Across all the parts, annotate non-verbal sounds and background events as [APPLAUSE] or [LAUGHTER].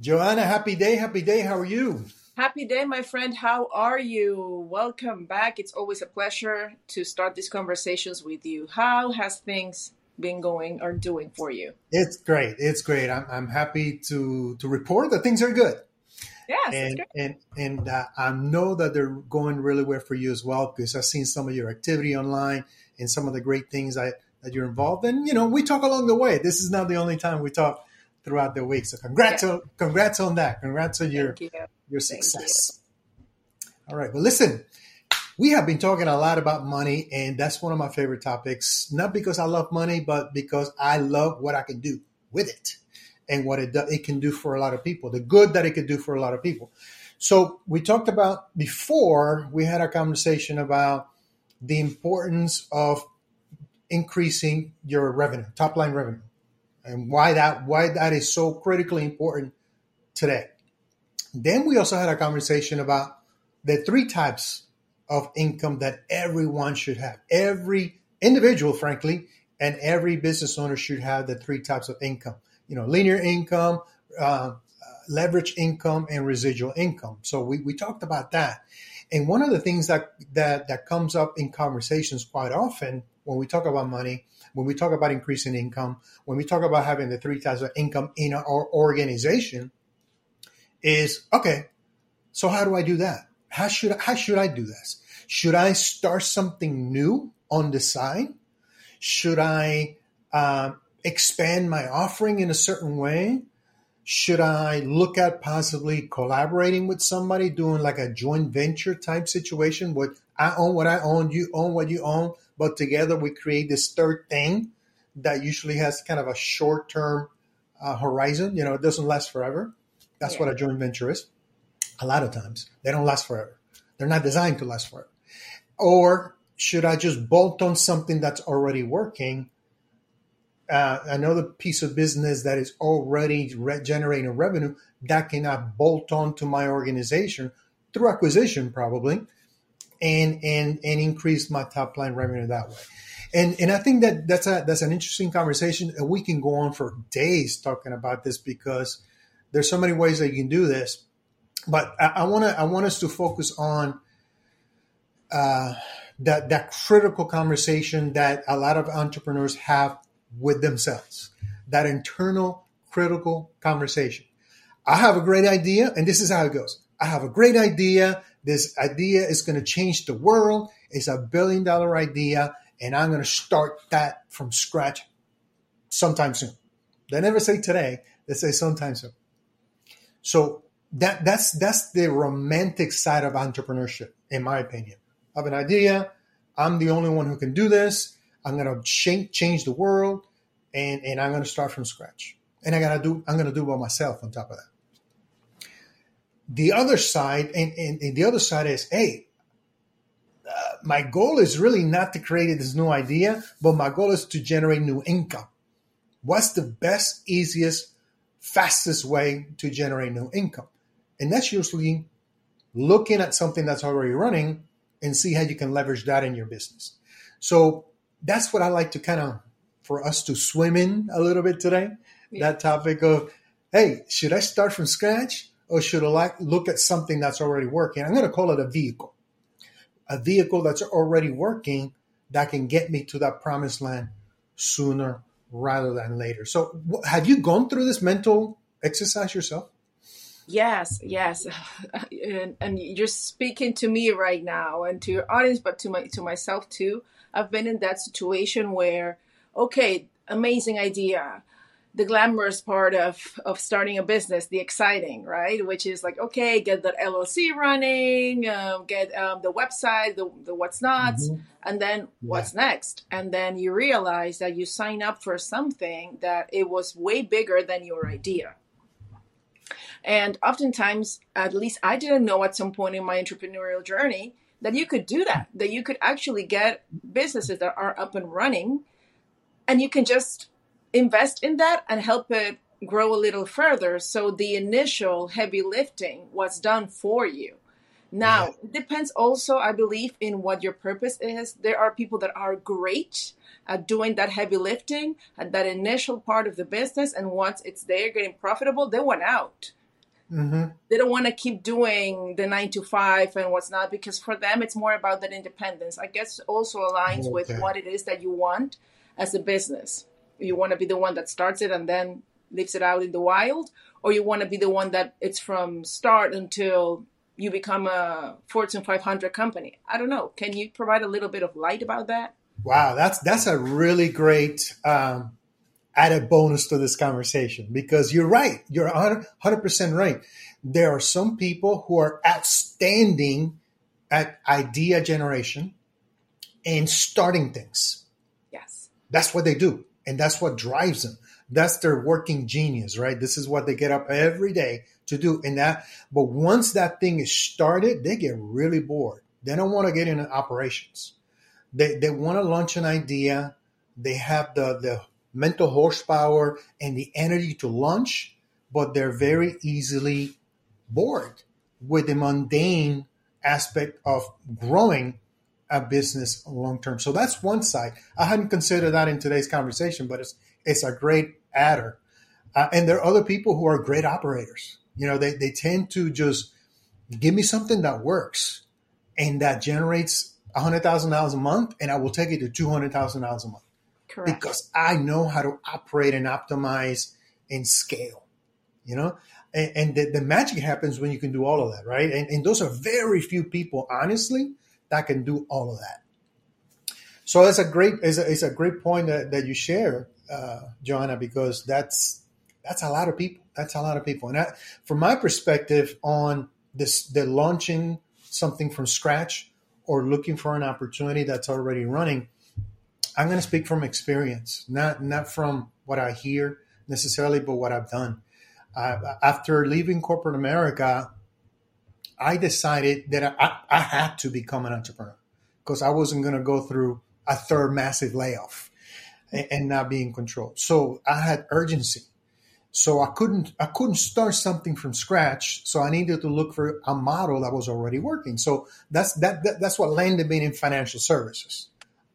Joanna, happy day, happy day. How are you? Happy day, my friend. How are you? Welcome back. It's always a pleasure to start these conversations with you. How has things been going or doing for you? It's great. It's great. I'm, I'm happy to to report that things are good. Yes, and and and uh, I know that they're going really well for you as well because I've seen some of your activity online and some of the great things that that you're involved in. You know, we talk along the way. This is not the only time we talk throughout the week. So congrats yeah. on congrats on that. Congrats on your you. your success. You. All right. Well, listen, we have been talking a lot about money, and that's one of my favorite topics. Not because I love money, but because I love what I can do with it and what it do, it can do for a lot of people. The good that it could do for a lot of people. So we talked about before we had a conversation about the importance of increasing your revenue, top line revenue and why that why that is so critically important today. Then we also had a conversation about the three types of income that everyone should have. Every individual, frankly, and every business owner should have the three types of income. You know, linear income, uh, leverage income, and residual income. So we, we talked about that. And one of the things that, that that comes up in conversations quite often when we talk about money when we talk about increasing income, when we talk about having the three types of income in our organization, is okay. So how do I do that? How should I, how should I do this? Should I start something new on the side? Should I uh, expand my offering in a certain way? Should I look at possibly collaborating with somebody, doing like a joint venture type situation? What I own what I own, you own what you own, but together we create this third thing that usually has kind of a short term uh, horizon. You know, it doesn't last forever. That's yeah. what a joint venture is. A lot of times they don't last forever. They're not designed to last forever. Or should I just bolt on something that's already working? Uh, another piece of business that is already re- generating revenue that can I bolt on to my organization through acquisition, probably, and and and increase my top line revenue that way. And and I think that that's a that's an interesting conversation, and we can go on for days talking about this because there's so many ways that you can do this. But I want to I want us to focus on uh, that that critical conversation that a lot of entrepreneurs have with themselves. That internal critical conversation. I have a great idea, and this is how it goes. I have a great idea. This idea is going to change the world. It's a billion dollar idea, and I'm going to start that from scratch sometime soon. They never say today, they say sometime soon. So that that's that's the romantic side of entrepreneurship, in my opinion. I have an idea. I'm the only one who can do this. I'm going to change, change the world, and and I'm going to start from scratch. And I got to do. I'm going to do it by myself. On top of that, the other side, and, and, and the other side is, hey, uh, my goal is really not to create this new idea, but my goal is to generate new income. What's the best, easiest, fastest way to generate new income? And that's usually looking at something that's already running and see how you can leverage that in your business. So that's what I like to kind of for us to swim in a little bit today. Yeah. That topic of, hey, should I start from scratch? Or should I look at something that's already working? I'm going to call it a vehicle, a vehicle that's already working that can get me to that promised land sooner rather than later. So, have you gone through this mental exercise yourself? Yes, yes, [LAUGHS] and, and you're speaking to me right now, and to your audience, but to my to myself too. I've been in that situation where, okay, amazing idea the glamorous part of of starting a business, the exciting, right? Which is like, okay, get that LLC running, um, get um, the website, the, the what's not, mm-hmm. and then what's yeah. next. And then you realize that you sign up for something that it was way bigger than your idea. And oftentimes, at least I didn't know at some point in my entrepreneurial journey that you could do that, that you could actually get businesses that are up and running and you can just invest in that and help it grow a little further. So the initial heavy lifting was done for you. Now, it depends also, I believe, in what your purpose is. There are people that are great at doing that heavy lifting at that initial part of the business. And once it's there getting profitable, they went out Mm-hmm. They don't want to keep doing the nine to five and what's not because for them it's more about that independence. I guess also aligns with what it is that you want as a business. You want to be the one that starts it and then leaves it out in the wild, or you want to be the one that it's from start until you become a Fortune 500 company. I don't know. Can you provide a little bit of light about that? Wow, that's that's a really great um, added bonus to this conversation because you're right. You're 100 percent right. There are some people who are outstanding at idea generation and starting things. Yes. That's what they do, and that's what drives them. That's their working genius, right? This is what they get up every day to do. And that, but once that thing is started, they get really bored. They don't want to get into operations. They they want to launch an idea. They have the the mental horsepower and the energy to launch, but they're very easily bored with the mundane aspect of growing a business long term. So that's one side. I hadn't considered that in today's conversation, but it's it's a great adder. Uh, and there are other people who are great operators. You know, they, they tend to just give me something that works and that generates $100,000 a month, and I will take it to $200,000 a month Correct. because I know how to operate and optimize and scale, you know? And, and the, the magic happens when you can do all of that, right? And, and those are very few people, honestly, that can do all of that. So it's a great, it's a, it's a great point that, that you share, uh, Joanna, because that's, that's a lot of people. That's a lot of people. And that, from my perspective on this, the launching something from scratch or looking for an opportunity that's already running, I'm going to speak from experience, not not from what I hear necessarily, but what I've done. Uh, after leaving corporate America, I decided that I, I had to become an entrepreneur because I wasn't going to go through a third massive layoff and, and not be in control. So I had urgency. So I couldn't I couldn't start something from scratch. So I needed to look for a model that was already working. So that's that, that that's what landed me in financial services.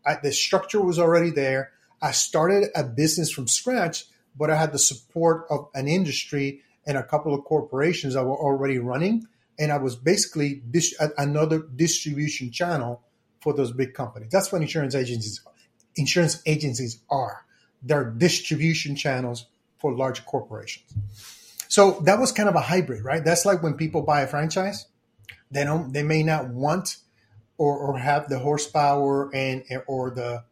I, the structure was already there. I started a business from scratch, but I had the support of an industry and a couple of corporations that were already running, and I was basically dis- another distribution channel for those big companies. That's what insurance agencies insurance agencies are. They're distribution channels for large corporations. So that was kind of a hybrid, right? That's like when people buy a franchise, they don't they may not want or, or have the horsepower and or the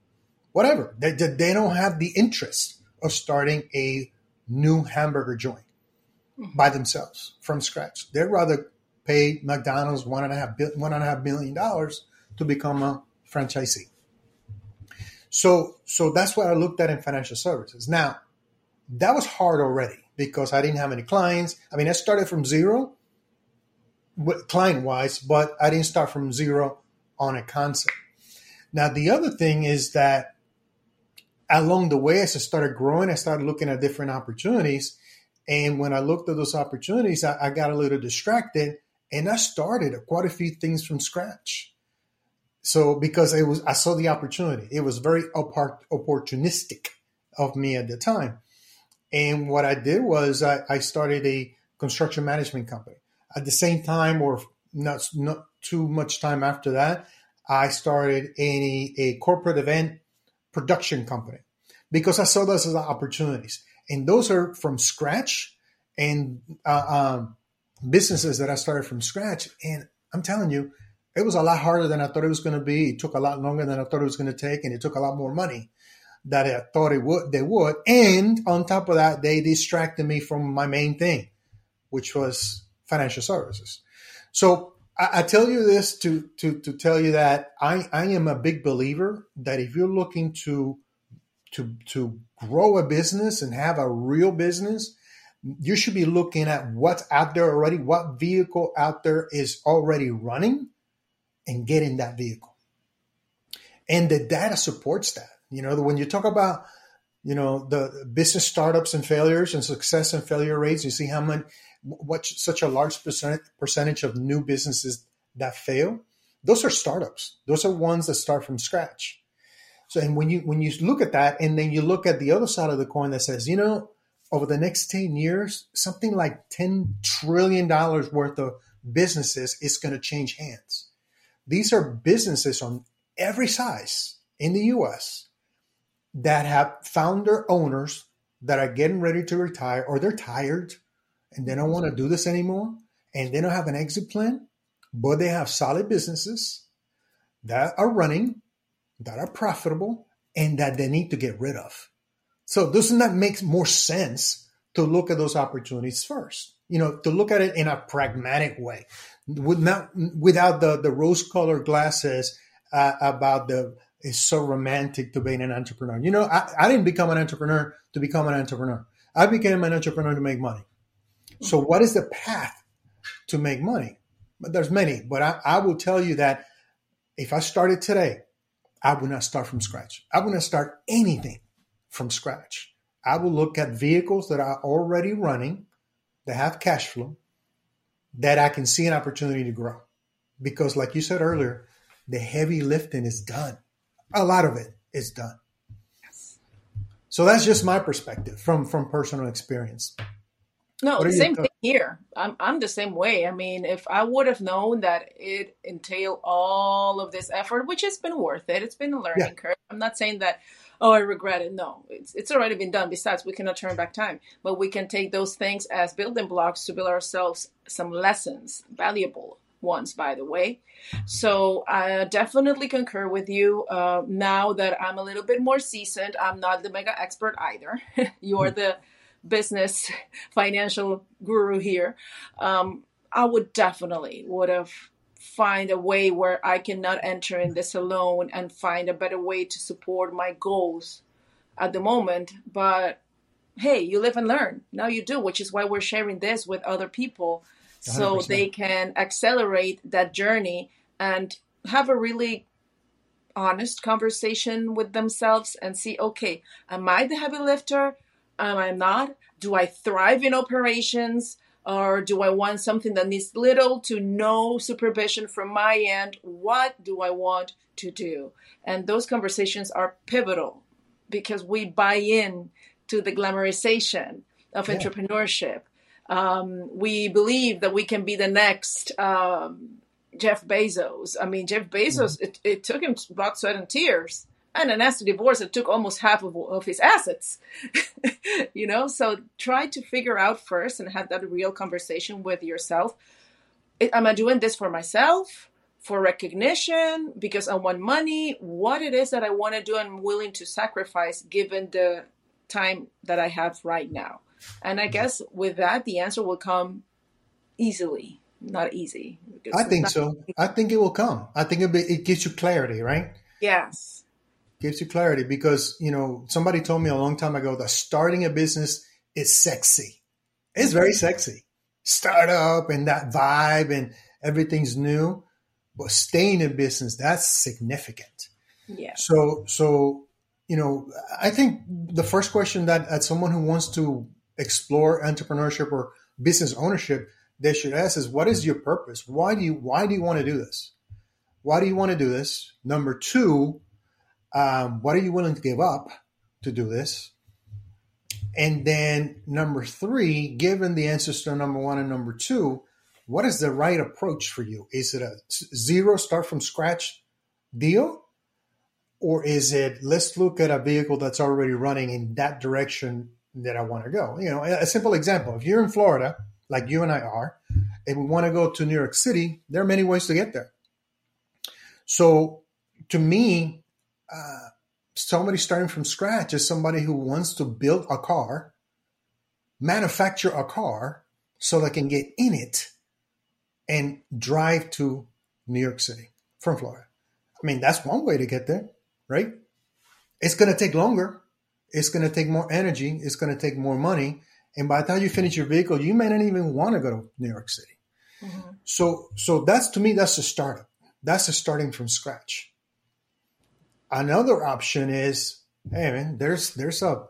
whatever. They, they don't have the interest of starting a new hamburger joint mm-hmm. by themselves from scratch. They'd rather pay McDonald's one and a half one and a half million dollars to become a franchisee. So so that's what I looked at in financial services. Now that was hard already because I didn't have any clients. I mean, I started from zero client wise, but I didn't start from zero on a concept. Now, the other thing is that along the way, as I started growing, I started looking at different opportunities. And when I looked at those opportunities, I, I got a little distracted and I started quite a few things from scratch. So because it was, I saw the opportunity. It was very opportunistic of me at the time. And what I did was I, I started a construction management company. At the same time, or not, not too much time after that, I started a, a corporate event production company because I saw those as opportunities. And those are from scratch and uh, um, businesses that I started from scratch. And I'm telling you, it was a lot harder than I thought it was going to be. It took a lot longer than I thought it was going to take, and it took a lot more money that I thought it would. They would, and on top of that, they distracted me from my main thing, which was financial services. So I, I tell you this to to to tell you that I I am a big believer that if you're looking to to to grow a business and have a real business, you should be looking at what's out there already, what vehicle out there is already running, and get in that vehicle. And the data supports that. You know, when you talk about, you know, the business startups and failures and success and failure rates, you see how much, what such a large percent, percentage of new businesses that fail. Those are startups. Those are ones that start from scratch. So, and when you when you look at that, and then you look at the other side of the coin that says, you know, over the next 10 years, something like $10 trillion worth of businesses is going to change hands. These are businesses on every size in the US that have founder owners that are getting ready to retire or they're tired and they don't want to do this anymore and they don't have an exit plan, but they have solid businesses that are running, that are profitable, and that they need to get rid of. So doesn't that make more sense to look at those opportunities first? You know, to look at it in a pragmatic way, with not, without the, the rose colored glasses uh, about the it's so romantic to being an entrepreneur. You know, I, I didn't become an entrepreneur to become an entrepreneur. I became an entrepreneur to make money. So what is the path to make money? But there's many, but I, I will tell you that if I started today, I would not start from scratch. I would not start anything from scratch. I will look at vehicles that are already running, that have cash flow, that I can see an opportunity to grow. Because, like you said earlier, the heavy lifting is done. A lot of it is done. So that's just my perspective from from personal experience. No, the same thing here. I'm I'm the same way. I mean, if I would have known that it entailed all of this effort, which has been worth it, it's been a learning yeah. curve. I'm not saying that oh I regret it. No, it's it's already been done. Besides, we cannot turn back time, but we can take those things as building blocks to build ourselves some lessons, valuable ones, by the way. So I definitely concur with you. Uh, now that I'm a little bit more seasoned, I'm not the mega expert either. [LAUGHS] You're the business [LAUGHS] financial guru here. Um, I would definitely would have find a way where I cannot enter in this alone and find a better way to support my goals at the moment. But hey, you live and learn. Now you do, which is why we're sharing this with other people so 100%. they can accelerate that journey and have a really honest conversation with themselves and see okay am i the heavy lifter am i not do i thrive in operations or do i want something that needs little to no supervision from my end what do i want to do and those conversations are pivotal because we buy in to the glamorization of yeah. entrepreneurship um, we believe that we can be the next um, Jeff Bezos. I mean, Jeff Bezos, mm-hmm. it, it, took him blood, sweat, and tears. And a nasty divorce, it took almost half of, of his assets. [LAUGHS] you know, so try to figure out first and have that real conversation with yourself. Am I doing this for myself? For recognition? Because I want money? What it is that I want to do, I'm willing to sacrifice given the time that I have right now. And I guess with that, the answer will come easily, not easy. I think so. Easy. I think it will come. I think it, be, it gives you clarity, right? Yes. Gives you clarity because, you know, somebody told me a long time ago that starting a business is sexy. It's very sexy. Startup and that vibe and everything's new. But staying in business, that's significant. Yeah. So, so, you know, I think the first question that, that someone who wants to explore entrepreneurship or business ownership, they should ask is what is your purpose? Why do you why do you want to do this? Why do you want to do this? Number two, um, what are you willing to give up to do this? And then number three, given the answers to number one and number two, what is the right approach for you? Is it a zero start from scratch deal? Or is it let's look at a vehicle that's already running in that direction that I want to go. You know, a simple example: if you're in Florida, like you and I are, and we want to go to New York City, there are many ways to get there. So, to me, uh, somebody starting from scratch is somebody who wants to build a car, manufacture a car, so they can get in it and drive to New York City from Florida. I mean, that's one way to get there, right? It's going to take longer it's going to take more energy. It's going to take more money. And by the time you finish your vehicle, you may not even want to go to New York City. Mm-hmm. So, so that's to me, that's a startup. That's a starting from scratch. Another option is, hey man, there's there's a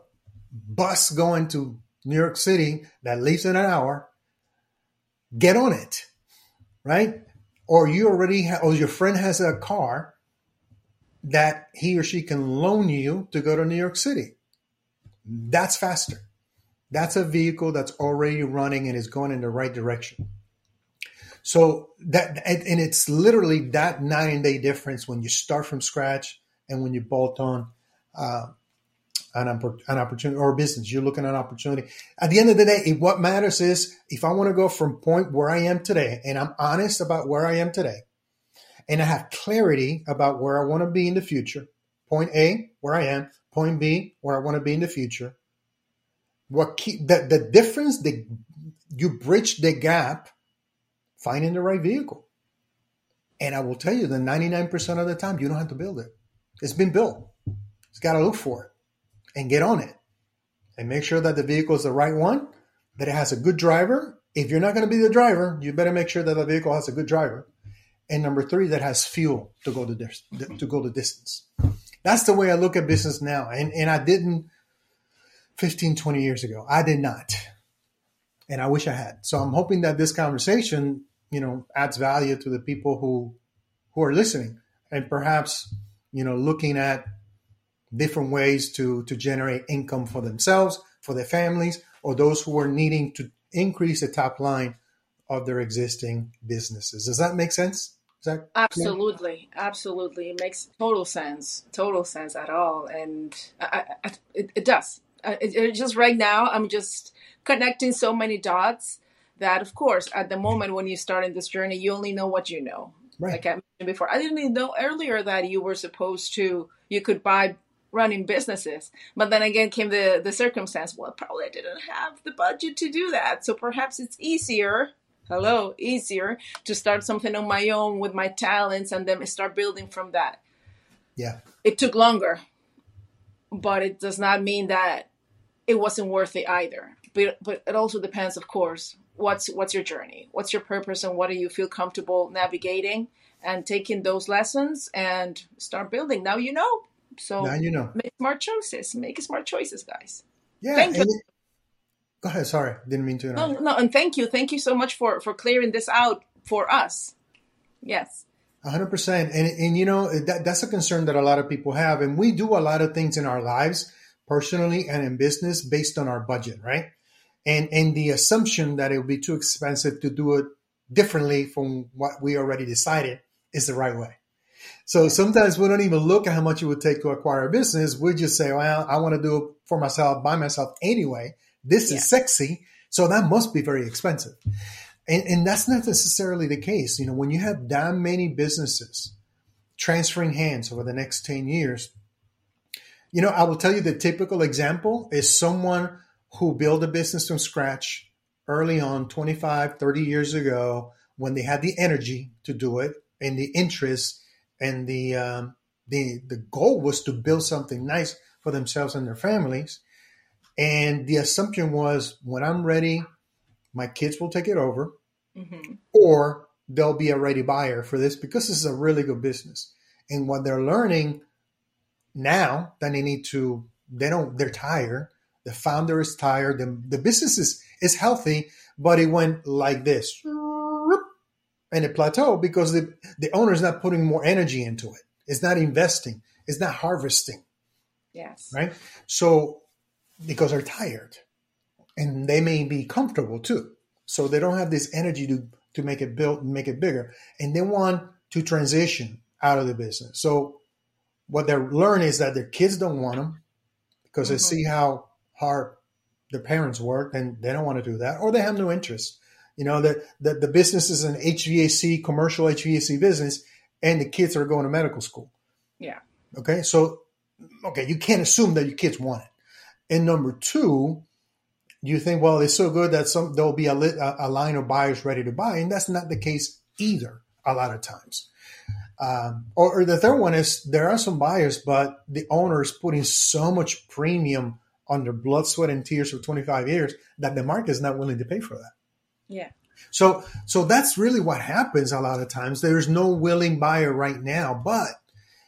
bus going to New York City that leaves in an hour. Get on it, right? Or you already, or your friend has a car that he or she can loan you to go to New York City. That's faster. That's a vehicle that's already running and is going in the right direction. So that and it's literally that nine day difference when you start from scratch and when you bolt on uh, an, an opportunity or a business. You're looking at an opportunity. At the end of the day, what matters is if I want to go from point where I am today and I'm honest about where I am today and I have clarity about where I want to be in the future. Point A, where I am. Point B, where I want to be in the future. What key, the, the difference, the, you bridge the gap finding the right vehicle. And I will tell you that 99% of the time, you don't have to build it. It's been built. It's got to look for it and get on it and make sure that the vehicle is the right one, that it has a good driver. If you're not going to be the driver, you better make sure that the vehicle has a good driver. And number three, that has fuel to go the, to go the distance. That's the way I look at business now. And, and I didn't 15, 20 years ago. I did not. And I wish I had. So I'm hoping that this conversation you know adds value to the people who who are listening and perhaps you know looking at different ways to to generate income for themselves for their families or those who are needing to increase the top line of their existing businesses. Does that make sense? That absolutely clear? absolutely. It makes total sense. Total sense at all. And I, I, it, it, does. It, it just right now i'm just connecting so many dots that of course at the moment when you start in this journey you only know what you know right. like i mentioned before. I didn't even know earlier that you were supposed to you could buy running businesses. But then again came the the circumstance well probably i didn't have the budget to do that. So perhaps it's easier hello easier to start something on my own with my talents and then start building from that. Yeah. It took longer but it does not mean that it wasn't worth it either. But but it also depends of course what's what's your journey? What's your purpose and what do you feel comfortable navigating and taking those lessons and start building? Now you know. So now you know. make smart choices. Make smart choices guys. Yeah thank you. it, go ahead sorry. Didn't mean to interrupt. no no and thank you. Thank you so much for for clearing this out for us. Yes. 100% and and you know that that's a concern that a lot of people have. And we do a lot of things in our lives personally and in business based on our budget right and and the assumption that it would be too expensive to do it differently from what we already decided is the right way. So sometimes we don't even look at how much it would take to acquire a business. We just say, well, I want to do it for myself, by myself anyway. This yeah. is sexy. So that must be very expensive. And, and that's not necessarily the case. You know, when you have that many businesses transferring hands over the next 10 years, you know, I will tell you the typical example is someone who built a business from scratch early on 25 30 years ago when they had the energy to do it and the interest and the um, the the goal was to build something nice for themselves and their families and the assumption was when i'm ready my kids will take it over mm-hmm. or there'll be a ready buyer for this because this is a really good business and what they're learning now that they need to they don't they're tired the founder is tired. The, the business is, is healthy, but it went like this. And it plateaued because the, the owner is not putting more energy into it. It's not investing. It's not harvesting. Yes. Right? So, because they're tired and they may be comfortable too. So they don't have this energy to, to make it build and make it bigger. And they want to transition out of the business. So what they learn is that their kids don't want them because mm-hmm. they see how hard their parents work and they don't want to do that or they have no interest. You know, the, the, the business is an HVAC, commercial HVAC business, and the kids are going to medical school. Yeah. Okay. So, okay, you can't assume that your kids want it. And number two, you think, well, it's so good that some there'll be a, a line of buyers ready to buy, and that's not the case either. A lot of times, um, or, or, the third one is there are some buyers, but the owner is putting so much premium under blood, sweat, and tears for 25 years that the market is not willing to pay for that. Yeah. So, so that's really what happens a lot of times. There's no willing buyer right now, but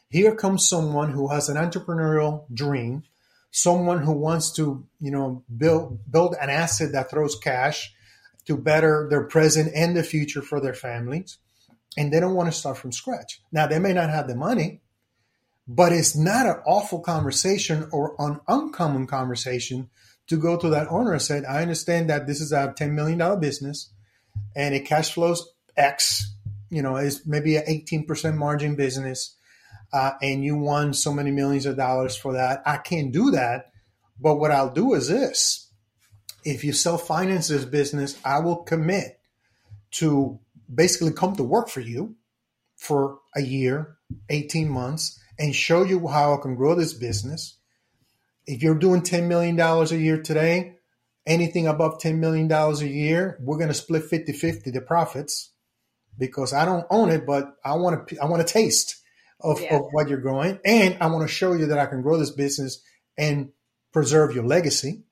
here comes someone who has an entrepreneurial dream, someone who wants to, you know, build build an asset that throws cash to better their present and the future for their families, and they don't want to start from scratch. Now, they may not have the money, but it's not an awful conversation or an uncommon conversation to go to that owner and say, I understand that this is a $10 million business and it cash flows X, you know, is maybe an 18% margin business. Uh, and you won so many millions of dollars for that. I can't do that. But what I'll do is this if you self finance this business, I will commit to basically come to work for you for a year, 18 months, and show you how I can grow this business. If you're doing $10 million a year today, anything above $10 million a year, we're going to split 50 50 the profits because I don't own it, but I want to, I want to taste of, yeah. of what you're growing. And I want to show you that I can grow this business and preserve your legacy.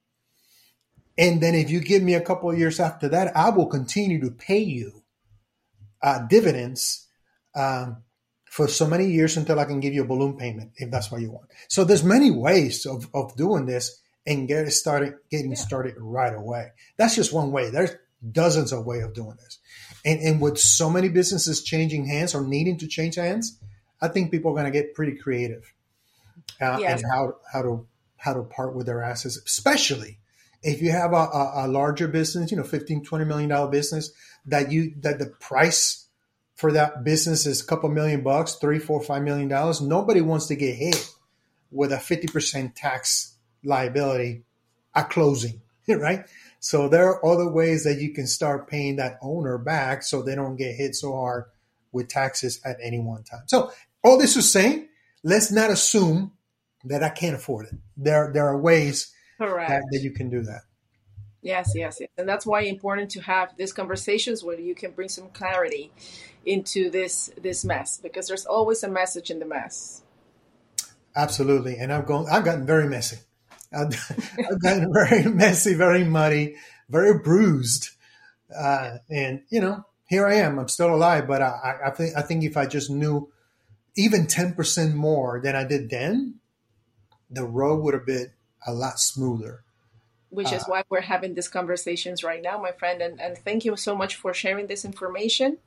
And then if you give me a couple of years after that, I will continue to pay you uh, dividends um, for so many years until I can give you a balloon payment if that's what you want. So there's many ways of, of doing this and get started getting yeah. started right away. That's just one way. There's dozens of ways of doing this. And, and with so many businesses changing hands or needing to change hands, I think people are going to get pretty creative uh, yes. and how how to how to part with their assets, especially if you have a, a, a larger business, you know, 15, 20 million dollar business that you that the price for that business is a couple million bucks, three, four, five million dollars. Nobody wants to get hit with a 50% tax liability at closing, [LAUGHS] right? So there are other ways that you can start paying that owner back so they don't get hit so hard with taxes at any one time. So all this is saying, let's not assume that I can't afford it. There, there are ways that, that you can do that. Yes, yes, yes, and that's why important to have these conversations where you can bring some clarity into this this mess because there's always a message in the mess. Absolutely, and I've gone. I've gotten very messy. I've, [LAUGHS] I've gotten very messy, very muddy, very bruised, uh, and you know, here I am. I'm still alive, but I, I think I think if I just knew even ten percent more than I did then, the road would have been a lot smoother. Which is uh, why we're having these conversations right now, my friend. And, and thank you so much for sharing this information.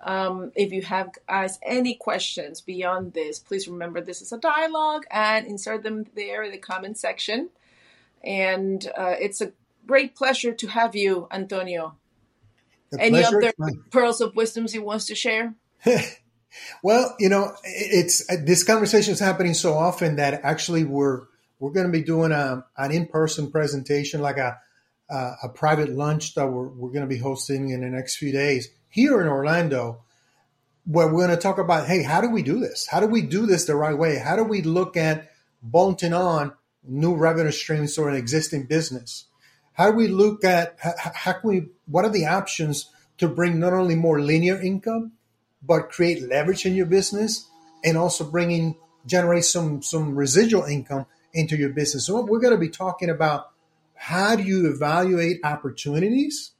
Um, if you have guys any questions beyond this, please remember this is a dialogue and insert them there in the comment section. And uh, it's a great pleasure to have you, Antonio. The any other pearls of wisdoms you wants to share? [LAUGHS] well, you know, it's this conversation is happening so often that actually we're we're going to be doing a, an in-person presentation, like a a, a private lunch that we're, we're going to be hosting in the next few days here in Orlando, where we're going to talk about, hey, how do we do this? How do we do this the right way? How do we look at bolting on new revenue streams to an existing business? How do we look at how, how can we? What are the options to bring not only more linear income, but create leverage in your business and also bringing generate some some residual income into your business. So we're going to be talking about how do you evaluate opportunities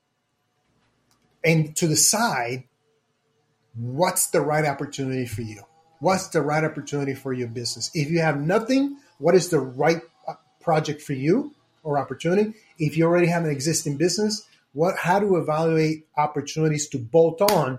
and to decide what's the right opportunity for you. What's the right opportunity for your business? If you have nothing, what is the right uh, project for you or opportunity? If you already have an existing business, what how to evaluate opportunities to bolt on,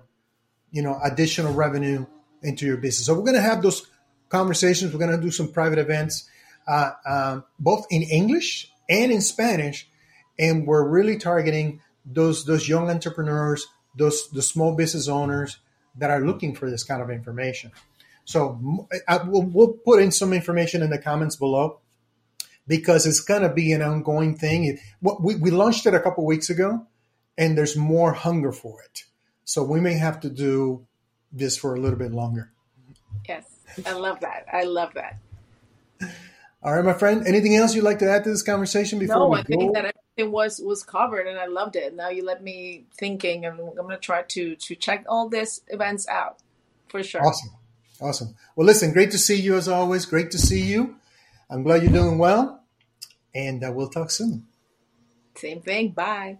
you know, additional revenue into your business. So we're going to have those conversations. We're going to do some private events uh, um, both in English and in Spanish, and we're really targeting those those young entrepreneurs, those the small business owners that are looking for this kind of information. So I, we'll, we'll put in some information in the comments below because it's going to be an ongoing thing. We, we launched it a couple weeks ago, and there's more hunger for it. So we may have to do this for a little bit longer. Yes, I love that. I love that. All right, my friend. Anything else you'd like to add to this conversation before no, we I go? think that everything was was covered, and I loved it. Now you let me thinking, and I'm going to try to to check all these events out for sure. Awesome, awesome. Well, listen, great to see you as always. Great to see you. I'm glad you're doing well, and uh, we'll talk soon. Same thing. Bye.